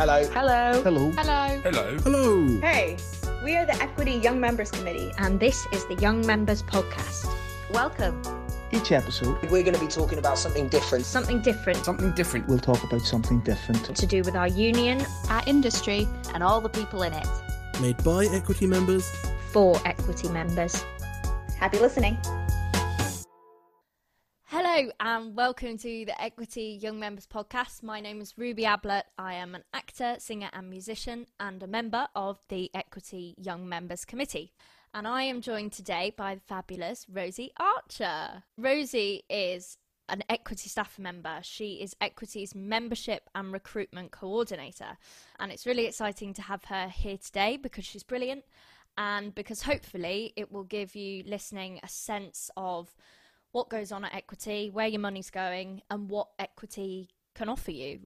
Hello. Hello. Hello. Hello. Hello. Hello. Hey, we are the Equity Young Members Committee. and this is the Young Members Podcast. Welcome. Each episode, We're going to be talking about something different. Something different Something different. we'll talk about something different. to do with our union Our industry. And all the people in it. Made by equity members. for equity members. Happy listening. Hello and welcome to the Equity Young Members Podcast. My name is Ruby Ablett. I am an actor, singer, and musician, and a member of the Equity Young Members Committee. And I am joined today by the fabulous Rosie Archer. Rosie is an equity staff member. She is Equity's membership and recruitment coordinator. And it's really exciting to have her here today because she's brilliant and because hopefully it will give you listening a sense of what goes on at equity, where your money's going, and what equity can offer you.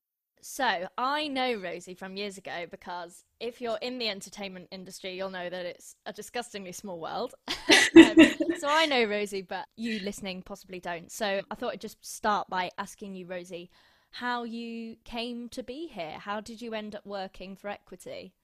So, I know Rosie from years ago because if you're in the entertainment industry, you'll know that it's a disgustingly small world. um, so, I know Rosie, but you listening possibly don't. So, I thought I'd just start by asking you, Rosie, how you came to be here. How did you end up working for equity?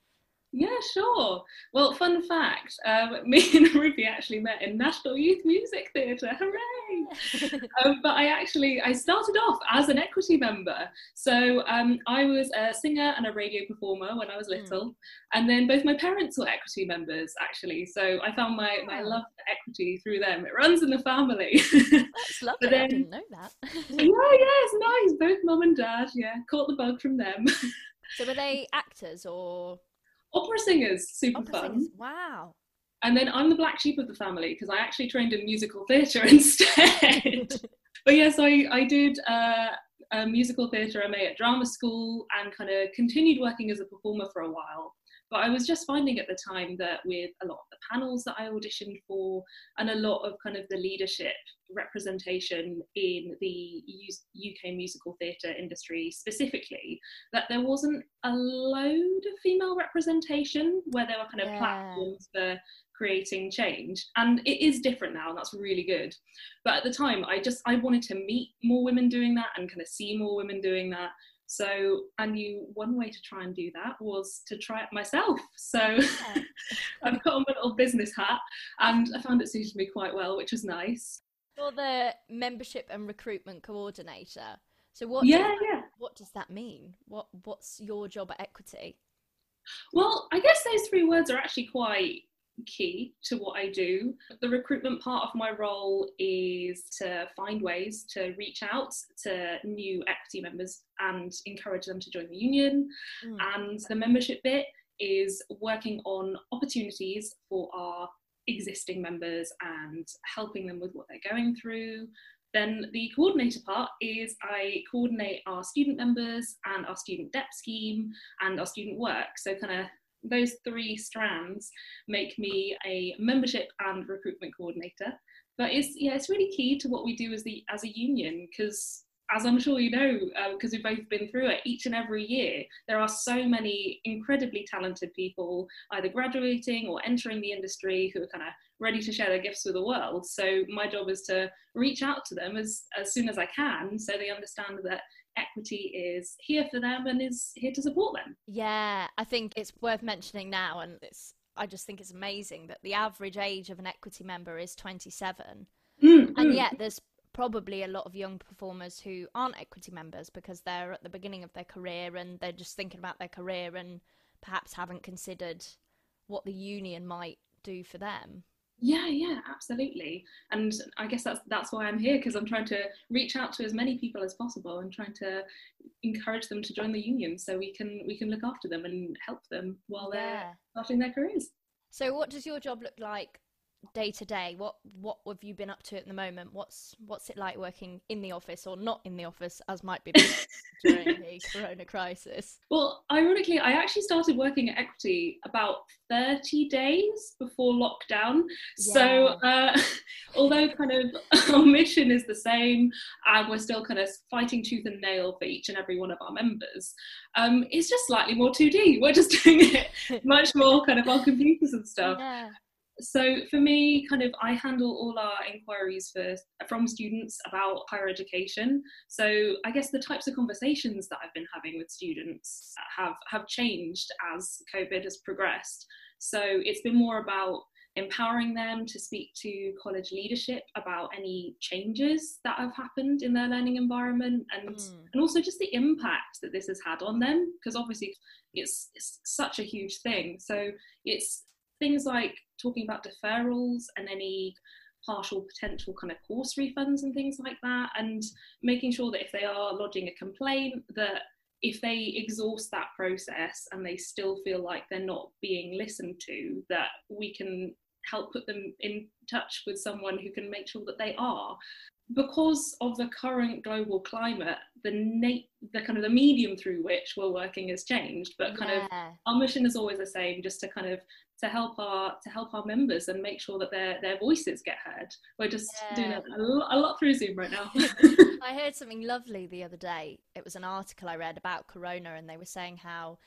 Yeah, sure. Well, fun fact um, me and Ruby actually met in National Youth Music Theatre. Hooray! um, but I actually I started off as an equity member. So um, I was a singer and a radio performer when I was little, and then both my parents were equity members actually. So I found my my love for equity through them. It runs in the family. That's lovely. I then- didn't know that. yeah, yeah, it's nice. Both mum and dad. Yeah, caught the bug from them. so, were they actors or Opera singers, super opera fun. singers? Wow. And then I'm the black sheep of the family because I actually trained in musical theatre instead. but yes, I, I did uh, a musical theatre MA at drama school and kind of continued working as a performer for a while. But I was just finding at the time that with a lot of the panels that I auditioned for and a lot of kind of the leadership representation in the UK musical theatre industry specifically, that there wasn't a load of female representation where there were kind of Yeah. platforms for creating change. And it is different now and that's really good. But at the time i just i wanted to meet more women doing that and kind of see more women doing that so i knew one way to try and do that was to try it myself so i've put on my little business hat and i found it suited me quite well which was nice You're the membership and recruitment coordinator. So what? yeah does, yeah What does that mean? What What's your job at Equity? Well, I guess those three words are actually quite key to what I do. The recruitment part of my role is to find ways to reach out to new equity members and encourage them to join the union. Mm. And the membership bit is working on opportunities for our existing members and helping them with what they're going through. Then the coordinator part is I coordinate our student members and our student dep scheme and our student work. So kind of those three strands make me a membership and recruitment coordinator. But it's yeah, it's really key to what we do as the as a union because as I'm sure you know, um, because we've both been through it, each and every year there are so many incredibly talented people either graduating or entering the industry who are kind of ready to share their gifts with the world. So my job is to reach out to them as as soon as I can, so they understand that equity is here for them and is here to support them. Yeah, I think it's worth mentioning now, and it's. I just think it's amazing that the average age of an equity member is 27, Mm, and mm. yet there's probably a lot of young performers who aren't equity members because they're at the beginning of their career and they're just thinking about their career and perhaps haven't considered what the union might do for them. Yeah, yeah, absolutely. And I guess that's that's why I'm here because I'm trying to reach out to as many people as possible and trying to encourage them to join the union so we can we can look after them and help them while Yeah. they're starting their careers. So, what does your job look like day to day, what what have you been up to at the moment? What's what's it like working in the office or not in the office, as might be during the Corona crisis? Well, ironically, I actually started working at Equity about 30 days before lockdown. Yeah. So, uh, although kind of our mission is the same and we're still kind of fighting tooth and nail for each and every one of our members, um, it's just slightly more 2D. We're just doing it much more kind of on computers and stuff. Yeah so for me kind of i handle all our inquiries for from students about higher education. So i guess the types of conversations that i've been having with students have have changed as covid has progressed. So it's been more about empowering them to speak to college leadership about any changes that have happened in their learning environment and mm. and also just the impact that this has had on them because obviously it's, it's such a huge thing. So it's things like talking about deferrals and any partial potential kind of course refunds and things like that and making sure that if they are lodging a complaint that if they exhaust that process and they still feel like they're not being listened to that we can help put them in touch with someone who can make sure that they are. Because of the current global climate the na- the kind of the medium through which we're working has changed but kind yeah. of our mission is always the same just to kind of to help our to help our members and make sure that their their voices get heard. We're just yeah. doing a, a, lot through Zoom right now. I heard something lovely the other day. It was an article I read about Corona, and they were saying how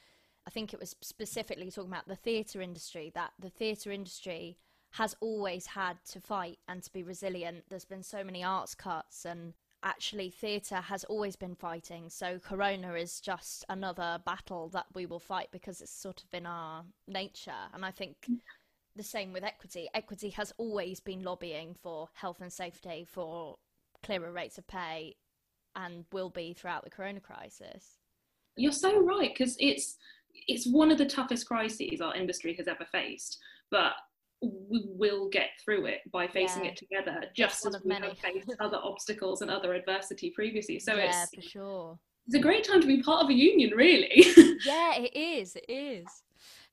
I think it was specifically talking about the theatre industry that the theatre industry has always had to fight and to be resilient. There's been so many arts cuts and actually theatre has always been fighting so corona is just another battle that we will fight because it's sort of in our nature. And i think mm. the same with equity. Equity has always been lobbying for health and safety for clearer rates of pay and will be throughout the corona crisis. You're so right because it's it's one of the toughest crises our industry has ever faced. But we will get through it by facing yeah. it together, just as we many. have faced other obstacles and other adversity previously. So yeah, it's for sure. It's a great time to be part of a union, really. yeah, it is. It is.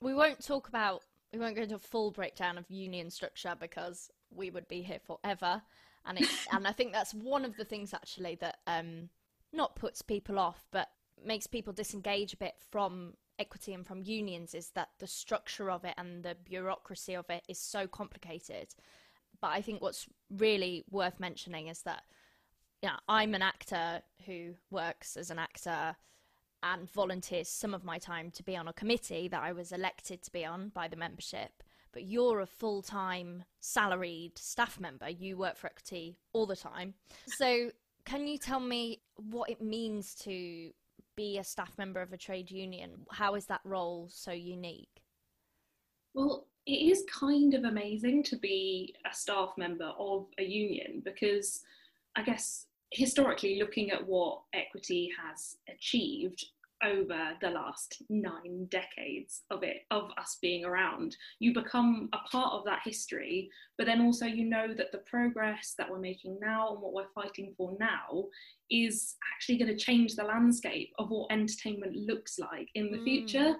We won't talk about. We won't go into a full breakdown of union structure because we would be here forever, and it, and I think that's one of the things actually that um not puts people off, but makes people disengage a bit from equity and from unions is that the structure of it and the bureaucracy of it is so complicated. But I think what's really worth mentioning is that yeah, I'm an actor who works as an actor and volunteers some of my time to be on a committee that I was elected to be on by the membership. But you're a full time salaried staff member. You work for Equity all the time. So, can you tell me what it means to be a staff member of a trade union? How is that role so unique? Well, it is kind of amazing to be a staff member of a union because I guess historically, looking at what equity has achieved, over the last nine decades of it of us being around. You become a part of that history but then also you know that the progress that we're making now and what we're fighting for now is actually going to change the landscape of what entertainment looks like in the mm. future.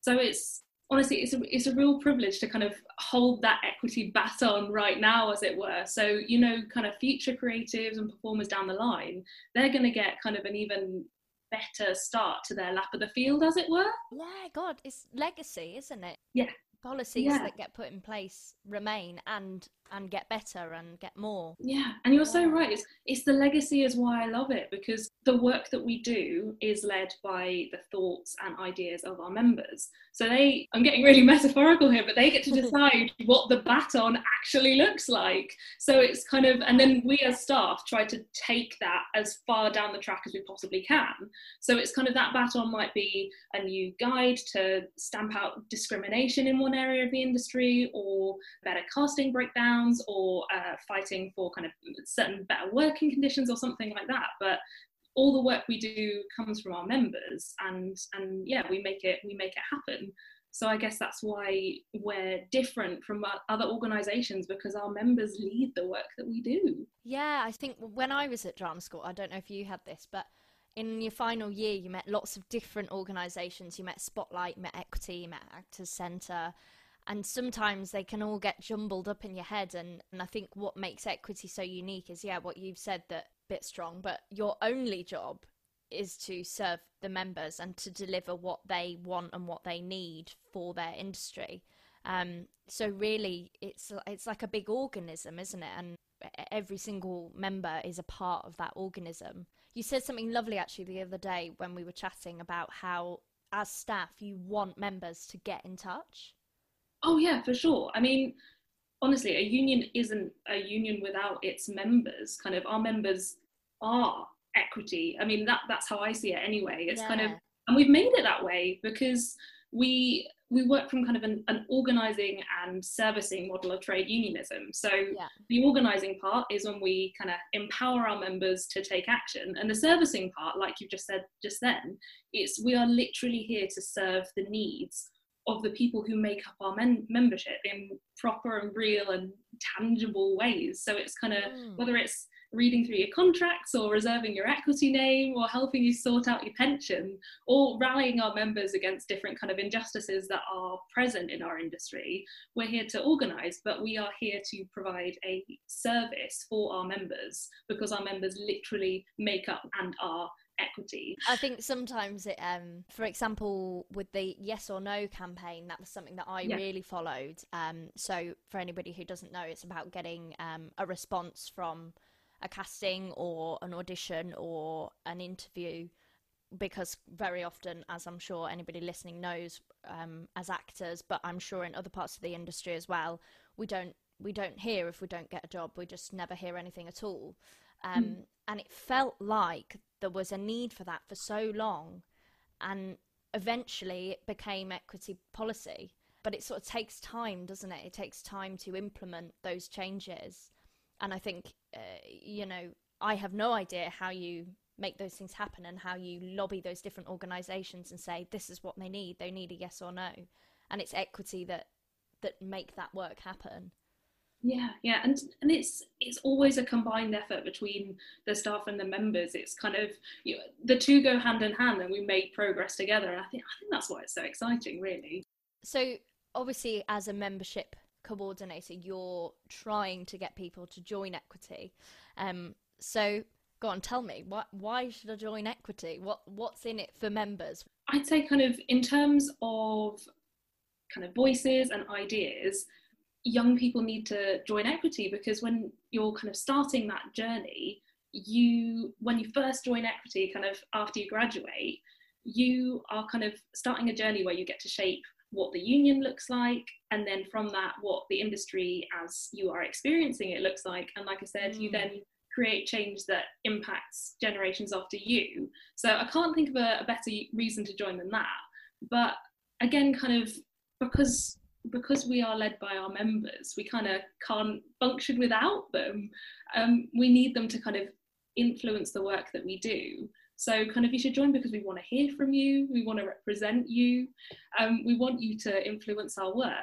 So it's honestly it's a, it's a real privilege to kind of hold that equity baton right now as it were. So you know kind of future creatives and performers down the line they're going to get kind of an even better start to their lap of the field, as it were. Yeah, God, it's legacy, isn't it? Yeah. Policies yeah. that get put in place remain and and get better and get more. Yeah, and you're so um, right. It's it's the legacy is why I love it because the work that we do is led by the thoughts and ideas of our members. So they I'm getting really metaphorical here, but they get to decide what the baton actually looks like. So it's kind of and then we as staff try to take that as far down the track as we possibly can. So it's kind of that baton might be a new guide to stamp out discrimination in one area of the industry or better casting breakdown or uh, fighting for kind of certain better working conditions or something like that. But all the work we do comes from our members, and and yeah, we make it we make it happen. So I guess that's why we're different from other organisations because our members lead the work that we do. Yeah, I think when I was at drama school, I don't know if you had this, but in your final year, you met lots of different organisations. You met Spotlight, you met Equity, you met Actors Centre, and sometimes they can all get jumbled up in your head and, and i think what makes equity so unique is yeah what you've said that bit strong but your only job is to serve the members and to deliver what they want and what they need for their industry. Um, so really it's it's like a big organism isn't it? And every single member is a part of that organism. You said something lovely actually the other day when we were chatting about how as staff you want members to get in touch Oh yeah, for sure. I mean, honestly, a union isn't a union without its members. Kind of, our members are equity. I mean, that that's how I see it anyway. It's yeah. kind of, and we've made it that way because we we work from kind of an, an organizing and servicing model of trade unionism. So yeah. the organizing part is when we kind of empower our members to take action, and the servicing part, like you just said just then, it's we are literally here to serve the needs of the people who make up our men- membership in proper and real and tangible ways. So it's kind of mm. whether it's reading through your contracts or reserving your equity name or helping you sort out your pension or rallying our members against different kind of injustices that are present in our industry we're here to organize but we are here to provide a service for our members because our members literally make up and are equity. I think sometimes it, um, for example, with the yes or no campaign, that was something that I yeah. really followed. Um, so for anybody who doesn't know, it's about getting um, a response from a casting or an audition or an interview because very often, as I'm sure anybody listening knows, um, as actors, but I'm sure in other parts of the industry as well, we don't we don't hear if we don't get a job. We just never hear anything at all. Um, mm. And it felt like there was a need for that for so long, and eventually it became equity policy. But it sort of takes time, doesn't it? It takes time to implement those changes. And I think, uh, you know, I have no idea how you make those things happen and how you lobby those different organizations and say this is what they need they need a yes or no and it's equity that that make that work happen yeah yeah and and it's it's always a combined effort between the staff and the members. It's kind of you know, the two go hand in hand and we make progress together. And i think i think that's why it's so exciting really. So obviously as a membership coordinator you're trying to get people to join equity. Um so go on tell me why why should i join equity? What what's in it for members? I'd say kind of in terms of kind of voices and ideas young people need to join equity because when you're kind of starting that journey you when you first join equity kind of after you graduate you are kind of starting a journey where you get to shape what the union looks like and then from that what the industry as you are experiencing it looks like. And like i said mm. you then create change that impacts generations after you. So i can't think of a, a better reason to join than that. But again kind of because because we are led by our members, we kind of can't function without them. Um, we need them to kind of influence the work that we do. So, kind of, you should join because we want to hear from you, we want to represent you, um, we want you to influence our work.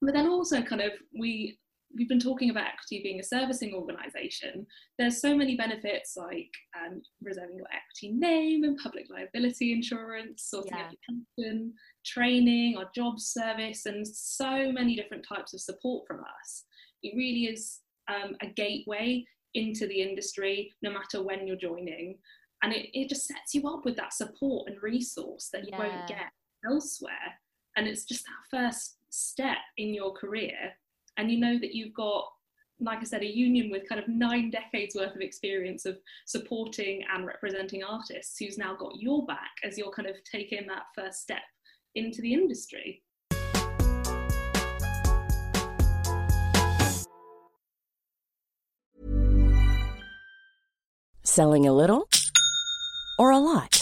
But then also, kind of, we we've been talking about equity being a servicing organisation. There's so many benefits like um, reserving your equity name and public liability insurance, sorting yeah. out your pension, training, our job service, and so many different types of support from us. It really is um, a gateway into the industry, no matter when you're joining. And it, it just sets you up with that support and resource that you yeah. won't get elsewhere. And it's just that first step in your career and you know that you've got like I said, a union with kind of nine decades worth of experience of supporting and representing artists who's now got your back as you're kind of taking that first step into the industry. Selling a little or a lot?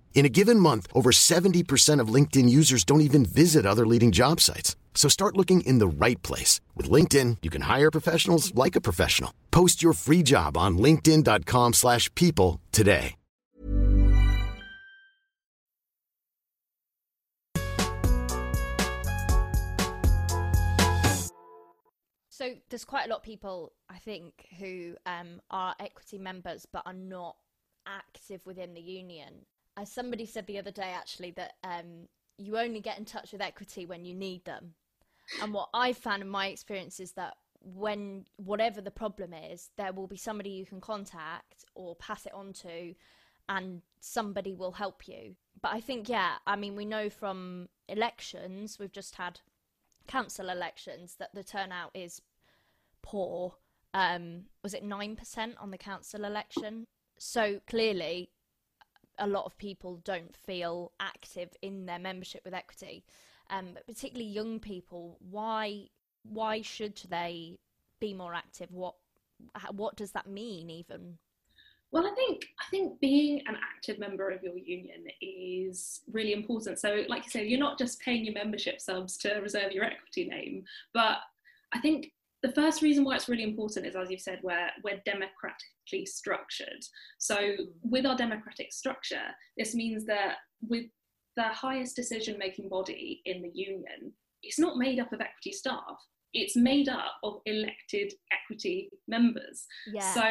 In a given month, over 70% of LinkedIn users don't even visit other leading job sites. So start looking in the right place. With LinkedIn, you can hire professionals like a professional. Post your free job on linkedin.com slash people today. So there's quite a lot of people, I think, who um, are equity members but are not active within the union. As somebody said the other day, actually, that um, you only get in touch with equity when you need them. And what I've found in my experience is that when whatever the problem is, there will be somebody you can contact or pass it on to, and somebody will help you. But I think, yeah, I mean, we know from elections, we've just had council elections, that the turnout is poor. Um, was it 9% on the council election? So clearly, a lot of people don't feel active in their membership with equity. Um, but particularly young people, why why should they be more active? What what does that mean even? Well, I think I think being an active member of your union is really important. So, like you say, you're not just paying your membership subs to reserve your equity name, but I think the first reason why it's really important is, as you've said, we're, we're democratically structured. So, mm-hmm. with our democratic structure, this means that with the highest decision making body in the union, it's not made up of equity staff, it's made up of elected equity members. Yeah. So,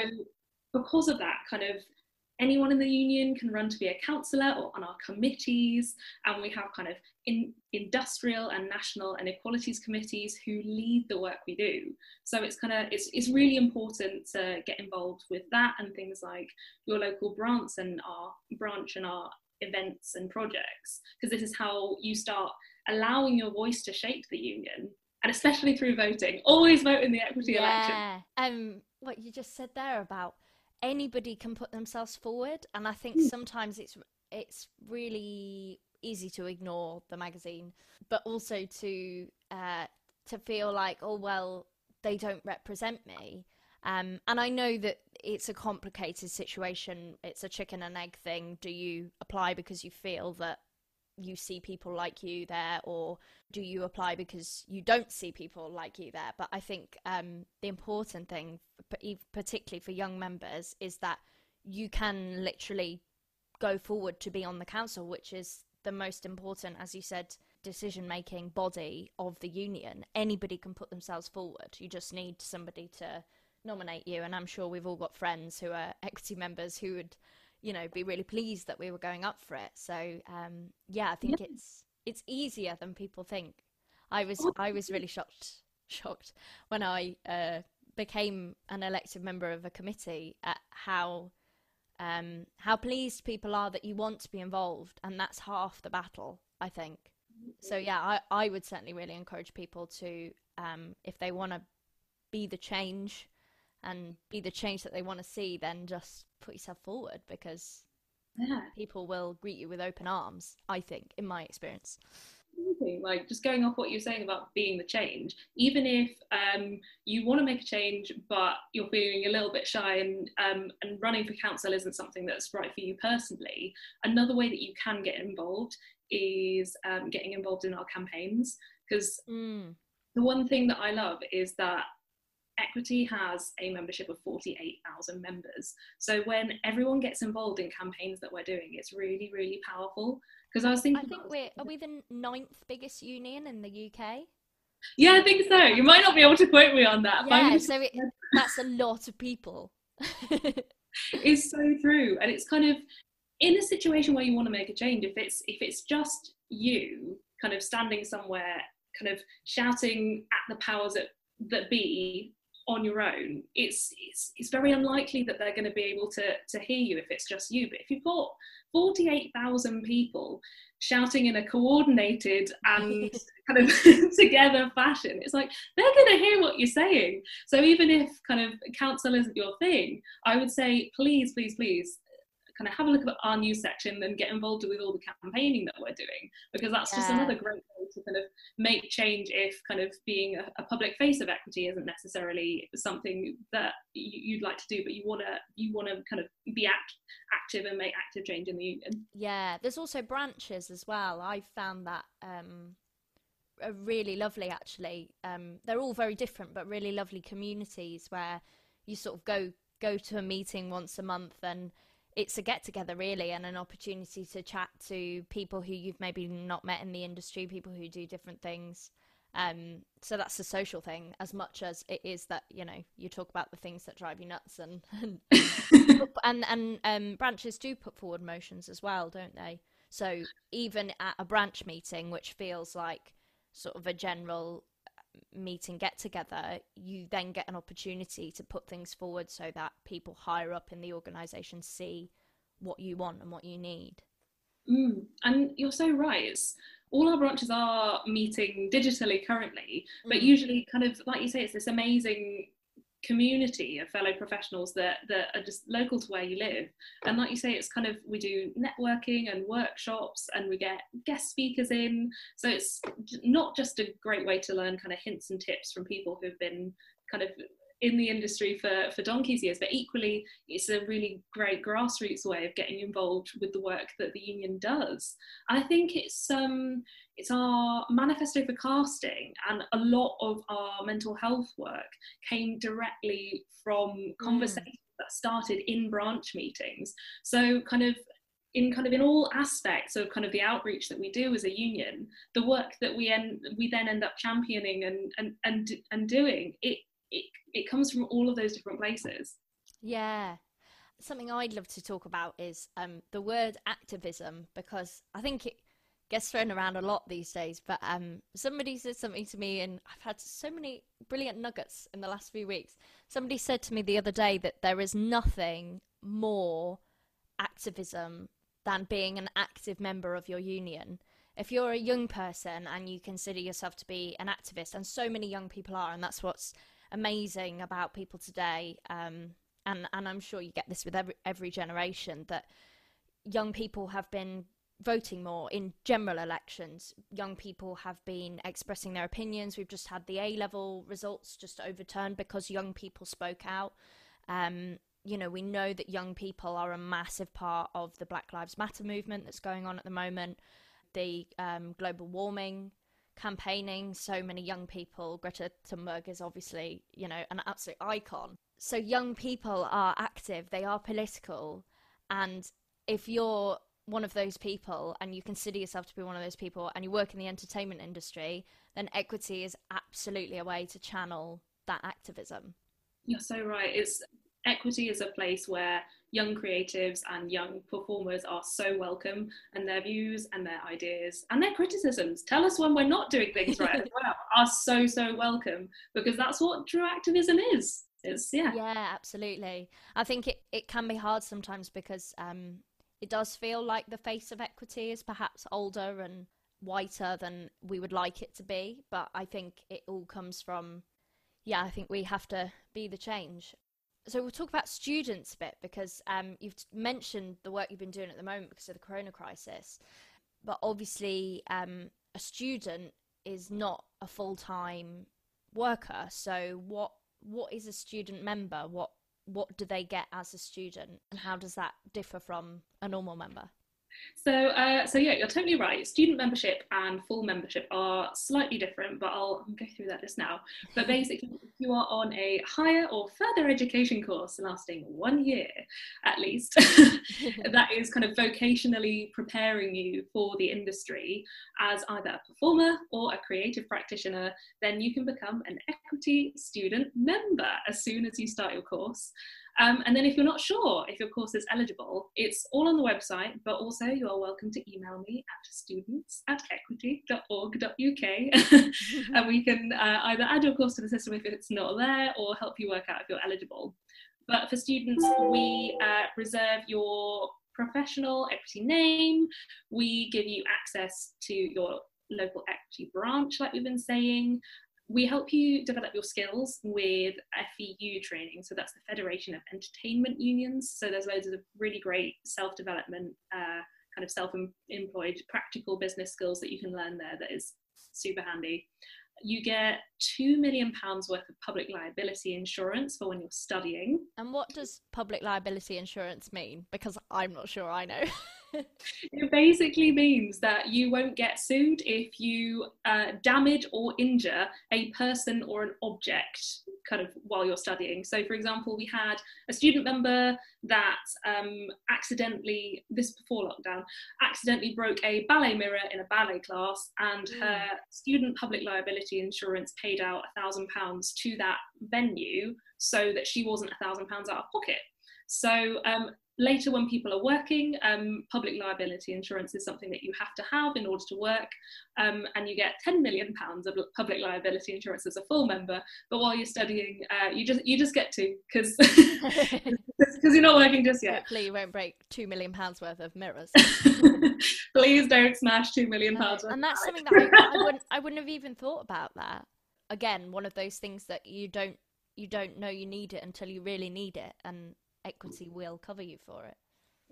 because of that, kind of anyone in the union can run to be a councillor or on our committees. And we have kind of in, industrial and national and equalities committees who lead the work we do. So it's kind of it's, it's really important to get involved with that and things like your local branch and our branch and our events and projects because this is how you start allowing your voice to shape the union and especially through voting. Always vote in the equity yeah. election um what you just said there about anybody can put themselves forward and i think Mm. sometimes it's it's really easy to ignore the magazine but also to uh to feel like oh well they don't represent me. Um and i know that it's a complicated situation. It's a chicken and egg thing. Do you apply because you feel that you see people like you there or do you apply because you don't see people like you there? But i think um, the important thing particularly for young members is that you can literally go forward to be on the council which is the most important as you said decision making body of the union. Anybody can put themselves forward. You just need somebody to nominate you and i'm sure we've all got friends who are equity members who would you know be really pleased that we were going up for it. So um yeah i think Yeah. it's it's easier than people think. I was i was really shocked shocked when i uh became an elected member of a committee at how um how pleased people are that you want to be involved and that's half the battle i think. So yeah i i would certainly really encourage people to um if they want to be the change and be the change that they want to see, then just put yourself forward because yeah people will greet you with open arms. I think, in my experience. Like just going off what you're saying about being the change, even if um, you want to make a change but you're feeling a little bit shy and um, and running for council isn't something that's right for you personally, another way that you can get involved is um, getting involved in our campaigns because Mm. the one thing that I love is that Equity has a membership of 48,000 members. So when everyone gets involved in campaigns that we're doing, it's really, really powerful. Because I was thinking, I think we're are we the ninth biggest union in the UK? yeah, I think so. You might not be able to quote me on that. Yeah, just- so it, that's a lot of people. it's so true, and it's kind of in a situation where you want to make a change. If it's if it's just you, kind of standing somewhere, kind of shouting at the powers that that be on your own, it's, it's, it's very unlikely that they're going to be able to, to hear you if it's just you. But if you've got 48,000 people shouting in a coordinated and kind of together fashion, it's like they're going to hear what you're saying. So even if kind of council isn't your thing, I would say, please, please, please uh, kind of have a look at our news section and get involved with all the campaigning that we're doing because that's yeah. just another great to kind of make change if kind of being a, a public face of equity isn't necessarily something that you'd like to do but you want to you want to kind of be act, active and make active change in the union. Yeah there's also branches as well. I've found that um are really lovely actually. Um, they're all very different but really lovely communities where you sort of go go to a meeting once a month and it's a get together really and an opportunity to chat to people who you've maybe not met in the industry, people who do different things. Um, so that's the social thing as much as it is that you know you talk about the things that drive you nuts and and and, and um, branches do put forward motions as well, don't they? So even at a branch meeting, which feels like sort of a general meeting get together, you then get an opportunity to put things forward so that people higher up in the organisation see what you want and what you need. Mm, and you're so right. It's, all our branches are meeting digitally currently, but mm. usually, kind of like you say, it's this amazing community of fellow professionals that that are just local to where you live. And like you say it's kind of we do networking and workshops and we get guest speakers in. So it's not just a great way to learn kind of hints and tips from people who've been kind of in the industry for, for donkey's years, but equally, it's a really great grassroots way of getting involved with the work that the union does. And I think it's um, it's our manifesto for casting, and a lot of our mental health work came directly from mm. conversations mm. that started in branch meetings. So, kind of in kind of in all aspects of kind of the outreach that we do as a union, the work that we end we then end up championing and and and, and doing it it, it comes from all of those different places. Yeah. Something I'd love to talk about is um, the word activism because I think it gets thrown around a lot these days. But um, somebody said something to me, and I've had so many brilliant nuggets in the last few weeks. Somebody said to me the other day that there is nothing more activism than being an active member of your union. If you're a young person and you consider yourself to be an activist, and so many young people are, and that's what's amazing about people today, um, and and I'm sure you get this with every every generation that young people have been voting more in general elections. Young people have been expressing their opinions. We've just had the A level results just overturned because young people spoke out. Um, you know, we know that young people are a massive part of the Black Lives Matter movement that's going on at the moment. The um, global warming campaigning so many young people. Greta Thunberg is obviously, you know, an absolute icon. So young people are active, they are political, and if you're one of those people and you consider yourself to be one of those people and you work in the entertainment industry, then equity is absolutely a way to channel that activism. You're so right. It's equity is a place where young creatives and young performers are so welcome and their views and their ideas and their criticisms. Tell us when we're not doing things right as well are so so welcome because that's what true activism is. It's yeah. Yeah absolutely. I think it, it can be hard sometimes because um it does feel like the face of equity is perhaps older and whiter than we would like it to be but i think it all comes from yeah i think we have to be the change so we'll talk about students a bit because um, you've mentioned the work you've been doing at the moment because of the corona crisis, but obviously um, a student is not a full time worker. So what what is a student member? What what do they get as a student, and how does that differ from a normal member? So, uh, so yeah, you're totally right. Student membership and full membership are slightly different, but I'll, I'll go through that just now. But basically, if you are on a higher or further education course lasting one year at least, that is kind of vocationally preparing you for the industry as either a performer or a creative practitioner, then you can become an equity student member as soon as you start your course. Um, and then if you're not sure if your course is eligible, it's all on the website, but also you are welcome to email me at students at equity.org.uk and we can uh, either add your course to the system if it's not there or help you work out if you're eligible. But for students, we uh, reserve your professional equity name, we give you access to your local equity branch, like we've been saying. We help you develop your skills with FEU training. So that's the Federation of Entertainment Unions. So there's loads of really great self development, uh, kind of self employed, practical business skills that you can learn there that is super handy. You get £2 million worth of public liability insurance for when you're studying. And what does public liability insurance mean? Because I'm not sure I know. it basically means that you won't get sued if you uh, damage or injure a person or an object kind of while you're studying. So, for example, we had a student member that um, accidentally, this before lockdown, accidentally broke a ballet mirror in a ballet class, and mm. her student public liability insurance paid out a thousand pounds to that venue so that she wasn't a thousand pounds out of pocket. So um, Later, when people are working, um, public liability insurance is something that you have to have in order to work, um, and you get 10 million pounds of public liability insurance as a full member. But while you're studying, uh, you just you just get to because because you're not working just yet. Hopefully, you won't break two million pounds worth of mirrors. Please don't smash two million pounds. and that's something that I, I wouldn't I wouldn't have even thought about that. Again, one of those things that you don't you don't know you need it until you really need it, and equity will cover you for it.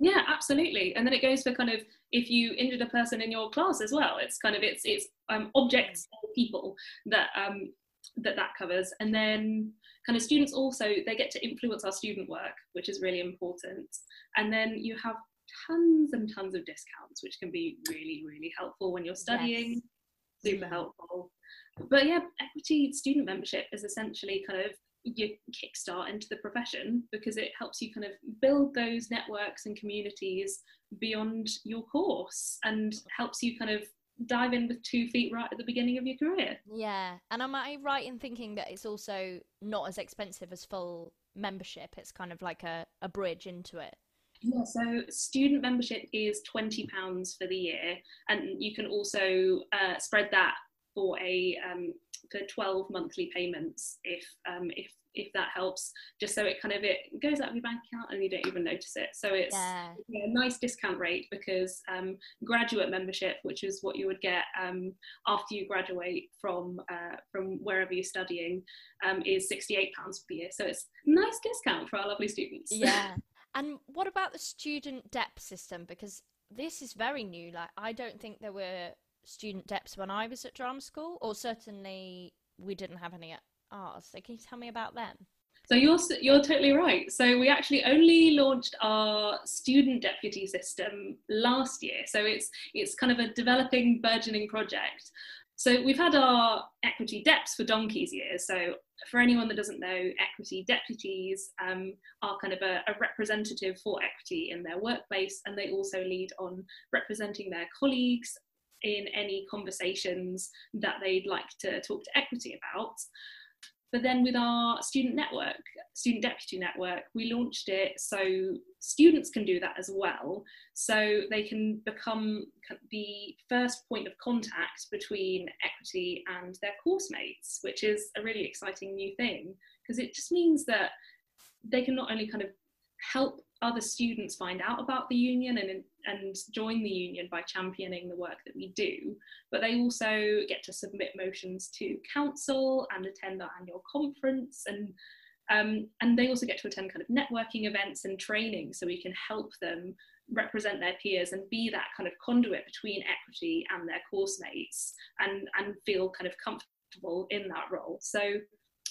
Yeah, absolutely. And then it goes for kind of if you injured a person in your class as well. It's kind of it's it's um, objects or people that um, that that covers. And then kind of students also they get to influence our student work, which is really important. And then you have tons and tons of discounts, which can be really really helpful when you're studying. Yes. Super mm. helpful. But yeah, equity student membership is essentially kind of your kickstart into the profession because it helps you kind of build those networks and communities beyond your course and helps you kind of dive in with two feet right at the beginning of your career. Yeah. And am I right in thinking that it's also not as expensive as full membership? It's kind of like a, a bridge into it. Yeah, so student membership is £20 for the year, and you can also uh, spread that for a um, for 12 monthly payments if um, if if that helps. Just so it kind of it goes out of your bank account and you don't even notice it. So it's yeah. Yeah, a nice discount rate because um, graduate membership which is what you would get um, after you graduate from uh, from wherever you're studying um, is 68 pounds per year. So it's a nice discount for our lovely students. Yeah. And what about the student dep system? Because this is very new. Like i don't think there were student deps when I was at drama school, or certainly we didn't have any at ours. So can you tell me about them? So you're you're totally right. So we actually only launched our student deputy system last year. So it's it's kind of a developing, burgeoning project. So we've had our equity deps for donkey's years. So for anyone that doesn't know, equity deputies um, are kind of a, a, representative for equity in their workplace, and they also lead on representing their colleagues in any conversations that they'd like to talk to equity about. But then with our student network, student deputy network, we launched it so students can do that as well. So they can become the first point of contact between equity and their course mates, which is a really exciting new thing because it just means that they can not only kind of help other students find out about the union and, and join the union by championing the work that we do, but they also get to submit motions to council and attend our annual conference and um, and they also get to attend kind of networking events and training so we can help them represent their peers and be that kind of conduit between equity and their course mates and, and feel kind of comfortable in that role. So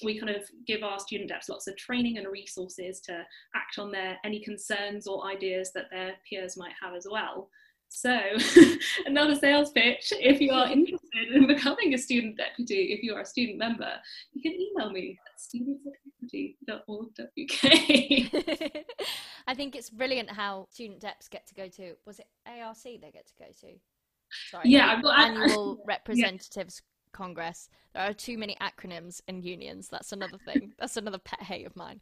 we kind of give our student deps lots of training and resources to act on their any concerns or ideas that their peers might have as well. So, another sales pitch if you are interested in becoming a student deputy, if you are a student member, you can email me at students@equity.org.uk. I think it's brilliant how student deps get to go to, was it ARC they get to go to? Sorry, yeah, I've got annual representatives Congress. There are too many acronyms in unions. That's another thing. That's another pet hate of mine,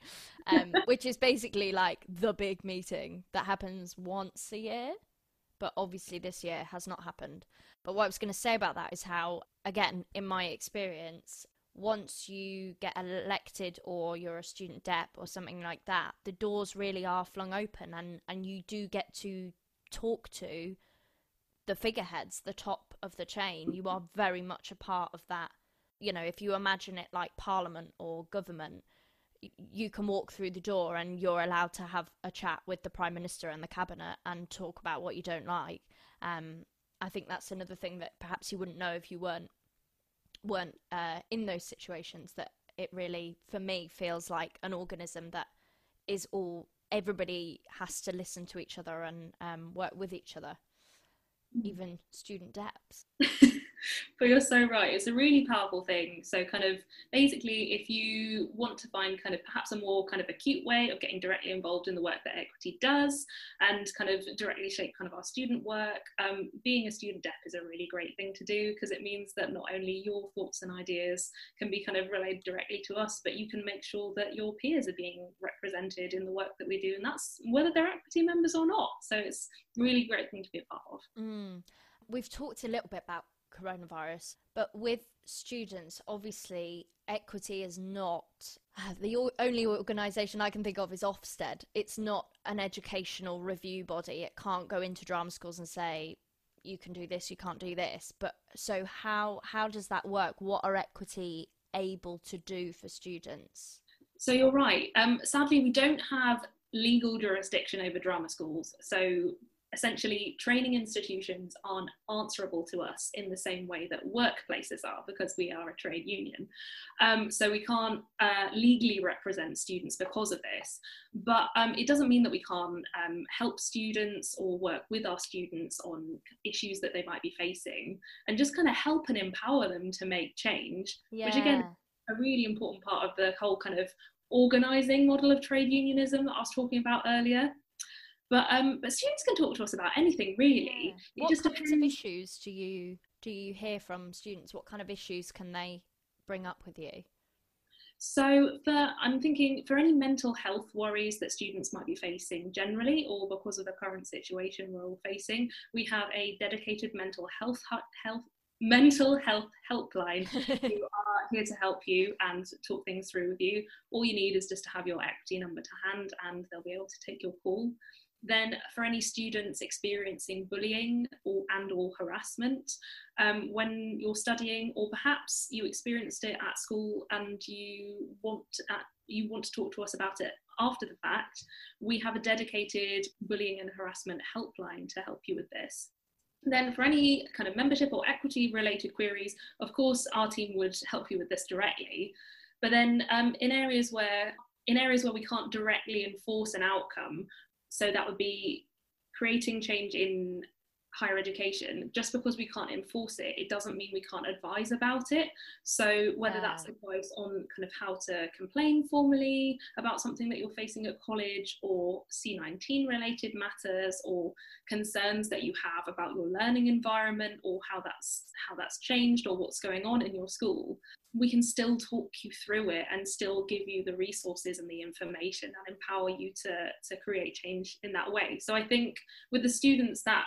um, which is basically like the big meeting that happens once a year. But obviously, this year has not happened. But what I was going to say about that is how, again, in my experience, once you get elected or you're a student dep or something like that, the doors really are flung open and, and you do get to talk to the figureheads, the top of the chain. You are very much a part of that. You know, if you imagine it like parliament or government, you can walk through the door and you're allowed to have a chat with the prime minister and the cabinet and talk about what you don't like. Um, I think that's another thing that perhaps you wouldn't know if you weren't weren't uh, in those situations. That it really, for me, feels like an organism that is all everybody has to listen to each other and um, work with each other. Even student deps. but you're so right it's a really powerful thing. So kind of basically if you want to find kind of perhaps a more kind of acute way of getting directly involved in the work that equity does and kind of directly shape kind of our student work um, being a student dep is a really great thing to do because it means that not only your thoughts and ideas can be kind of relayed directly to us but you can make sure that your peers are being represented in the work that we do and that's whether they're equity members or not. So it's really great thing to be a part of. Mm. we've talked a little bit about coronavirus. But with students, obviously, equity is not the only organisation I can think of is Ofsted. It's not an educational review body. It can't go into drama schools and say you can do this, you can't do this. But so how how does that work? What are equity able to do for students? So you're right. Um, sadly, we don't have legal jurisdiction over drama schools. So essentially training institutions aren't answerable to us in the same way that workplaces are because we are a trade union. Um, so we can't uh, legally represent students because of this. But um, it doesn't mean that we can't um, help students or work with our students on issues that they might be facing and just kind of help and empower them to make change, yeah. which again, a really important part of the whole kind of organizing model of trade unionism that I was talking about earlier. But um, but students can talk to us about anything really. Yeah. What just kinds of issues do you do you hear from students? What kind of issues can they bring up with you? So, for I'm thinking for any mental health worries that students might be facing generally, or because of the current situation we're all facing, we have a dedicated mental health health mental health helpline who are here to help you and talk things through with you. All you need is just to have your equity number to hand, and they'll be able to take your call. Then for any students experiencing bullying or and or harassment um, when you're studying or perhaps you experienced it at school and you want uh, you want to talk to us about it after the fact, we have a dedicated bullying and harassment helpline to help you with this. Then for any kind of membership or equity related queries, of course, our team would help you with this directly. But then um, in areas where in areas where we can't directly enforce an outcome, so that would be creating change in higher education just because we can't enforce it it doesn't mean we can't advise about it so whether yeah. that's advice on kind of how to complain formally about something that you're facing at college or c19 related matters or concerns that you have about your learning environment or how that's how that's changed or what's going on in your school we can still talk you through it and still give you the resources and the information and empower you to to create change in that way so i think with the students that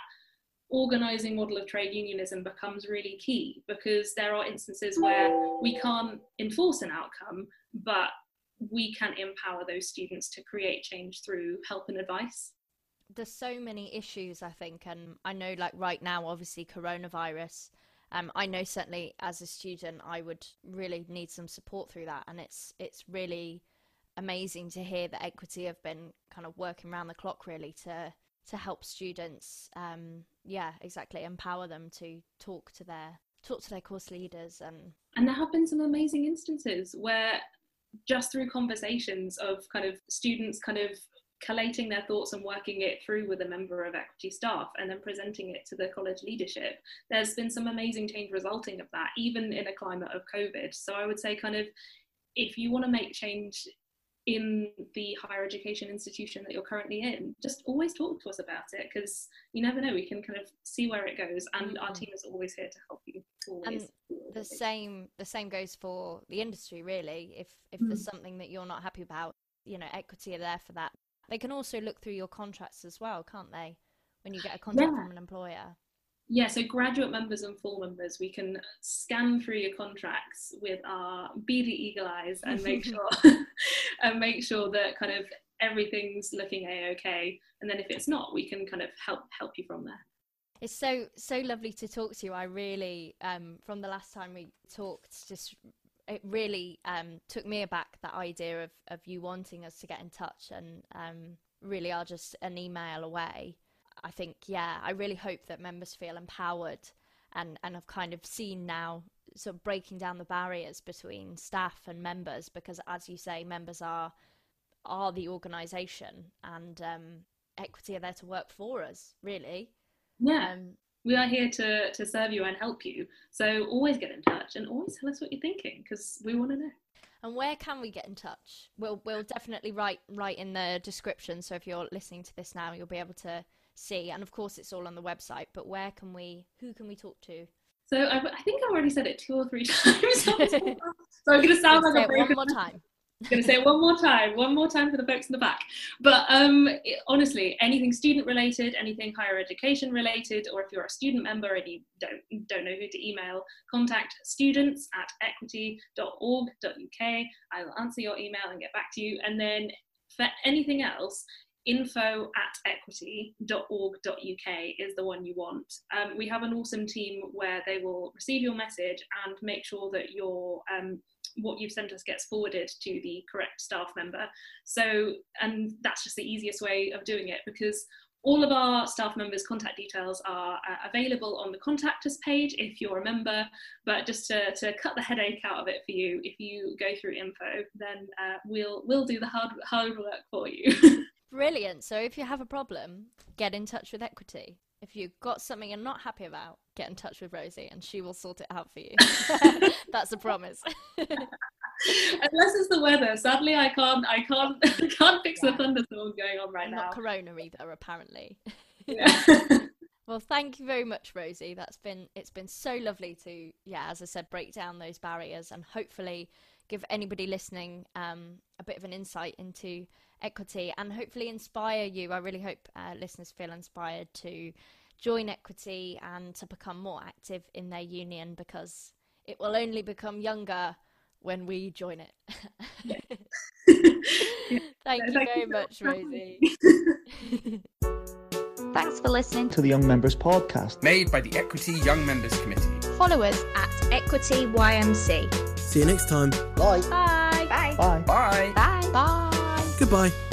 organizing model of trade unionism becomes really key because there are instances where we can't enforce an outcome but we can empower those students to create change through help and advice. There's so many issues i think and i know like right now obviously coronavirus um, I know certainly as a student, I would really need some support through that, and it's it's really amazing to hear that Equity have been kind of working around the clock really to to help students. Um, yeah, exactly, empower them to talk to their talk to their course leaders and and there have been some amazing instances where just through conversations of kind of students kind of collating their thoughts and working it through with a member of equity staff and then presenting it to the college leadership there's been some amazing change resulting of that even in a climate of covid so i would say kind of if you want to make change in the higher education institution that you're currently in just always talk to us about it because you never know we can kind of see where it goes and mm-hmm. our team is always here to help you always, and the same the same goes for the industry really if if mm. there's something that you're not happy about you know equity are there for that they can also look through your contracts as well can't they when you get a contract yeah. from an employer yeah so graduate members and full members we can scan through your contracts with our beady eagle eyes and make sure and make sure that kind of everything's looking a-okay and then if it's not we can kind of help help you from there it's so so lovely to talk to you. I really, um, from the last time we talked, just it really um, took me aback that idea of of you wanting us to get in touch, and um, really are just an email away. I think, yeah, I really hope that members feel empowered and and have kind of seen now sort of breaking down the barriers between staff and members because, as you say, members are are the organisation and um, equity are there to work for us, really. Yeah. Um, we are here to, to serve you and help you. So always get in touch and always tell us what you're thinking because we want to know. And where can we get in touch? We'll we'll definitely write write in the description. So if you're listening to this now, you'll be able to see. And of course, it's all on the website. But where can we? Who can we talk to? So I, I think I've already said it two or three times. so I'm going to sound like a broken. one more time going to say it one more time, one more time for the folks in the back. But um, it, honestly, anything student related, anything higher education related, or if you're a student member and you don't don't know who to email, contact students at equity.org.uk. I will answer your email and get back to you. And then for anything else, info at equity.org.uk is the one you want. Um, we have an awesome team where they will receive your message and make sure that your um, what you've sent us gets forwarded to the correct staff member. So, and that's just the easiest way of doing it because all of our staff members' contact details are uh, available on the contact us page if you're a member. But just to, to cut the headache out of it for you, if you go through info, then uh, we'll we'll do the hard hard work for you. Brilliant. So if you have a problem, get in touch with Equity. If you've got something you're not happy about, get in touch with Rosie and she will sort it out for you. That's a promise. Unless it's the weather. Sadly, I can't. I can't. I can't fix yeah. the thunderstorm going on right not now. Not Corona either, apparently. Yeah. well, thank you very much, Rosie. That's been. It's been so lovely to, yeah, as I said, break down those barriers and hopefully give anybody listening um, a bit of an insight into equity and hopefully inspire you. I really hope uh, listeners feel inspired to join equity and to become more active in their union because it will only become younger when we join it. Thank you very much, Rosie. Thanks for listening to the Young Members Podcast, made by the Equity Young Members Committee. Follow us at Equity YMC. See you next time. Bye. Bye. Bye. Bye. Bye. Bye. Bye. Goodbye.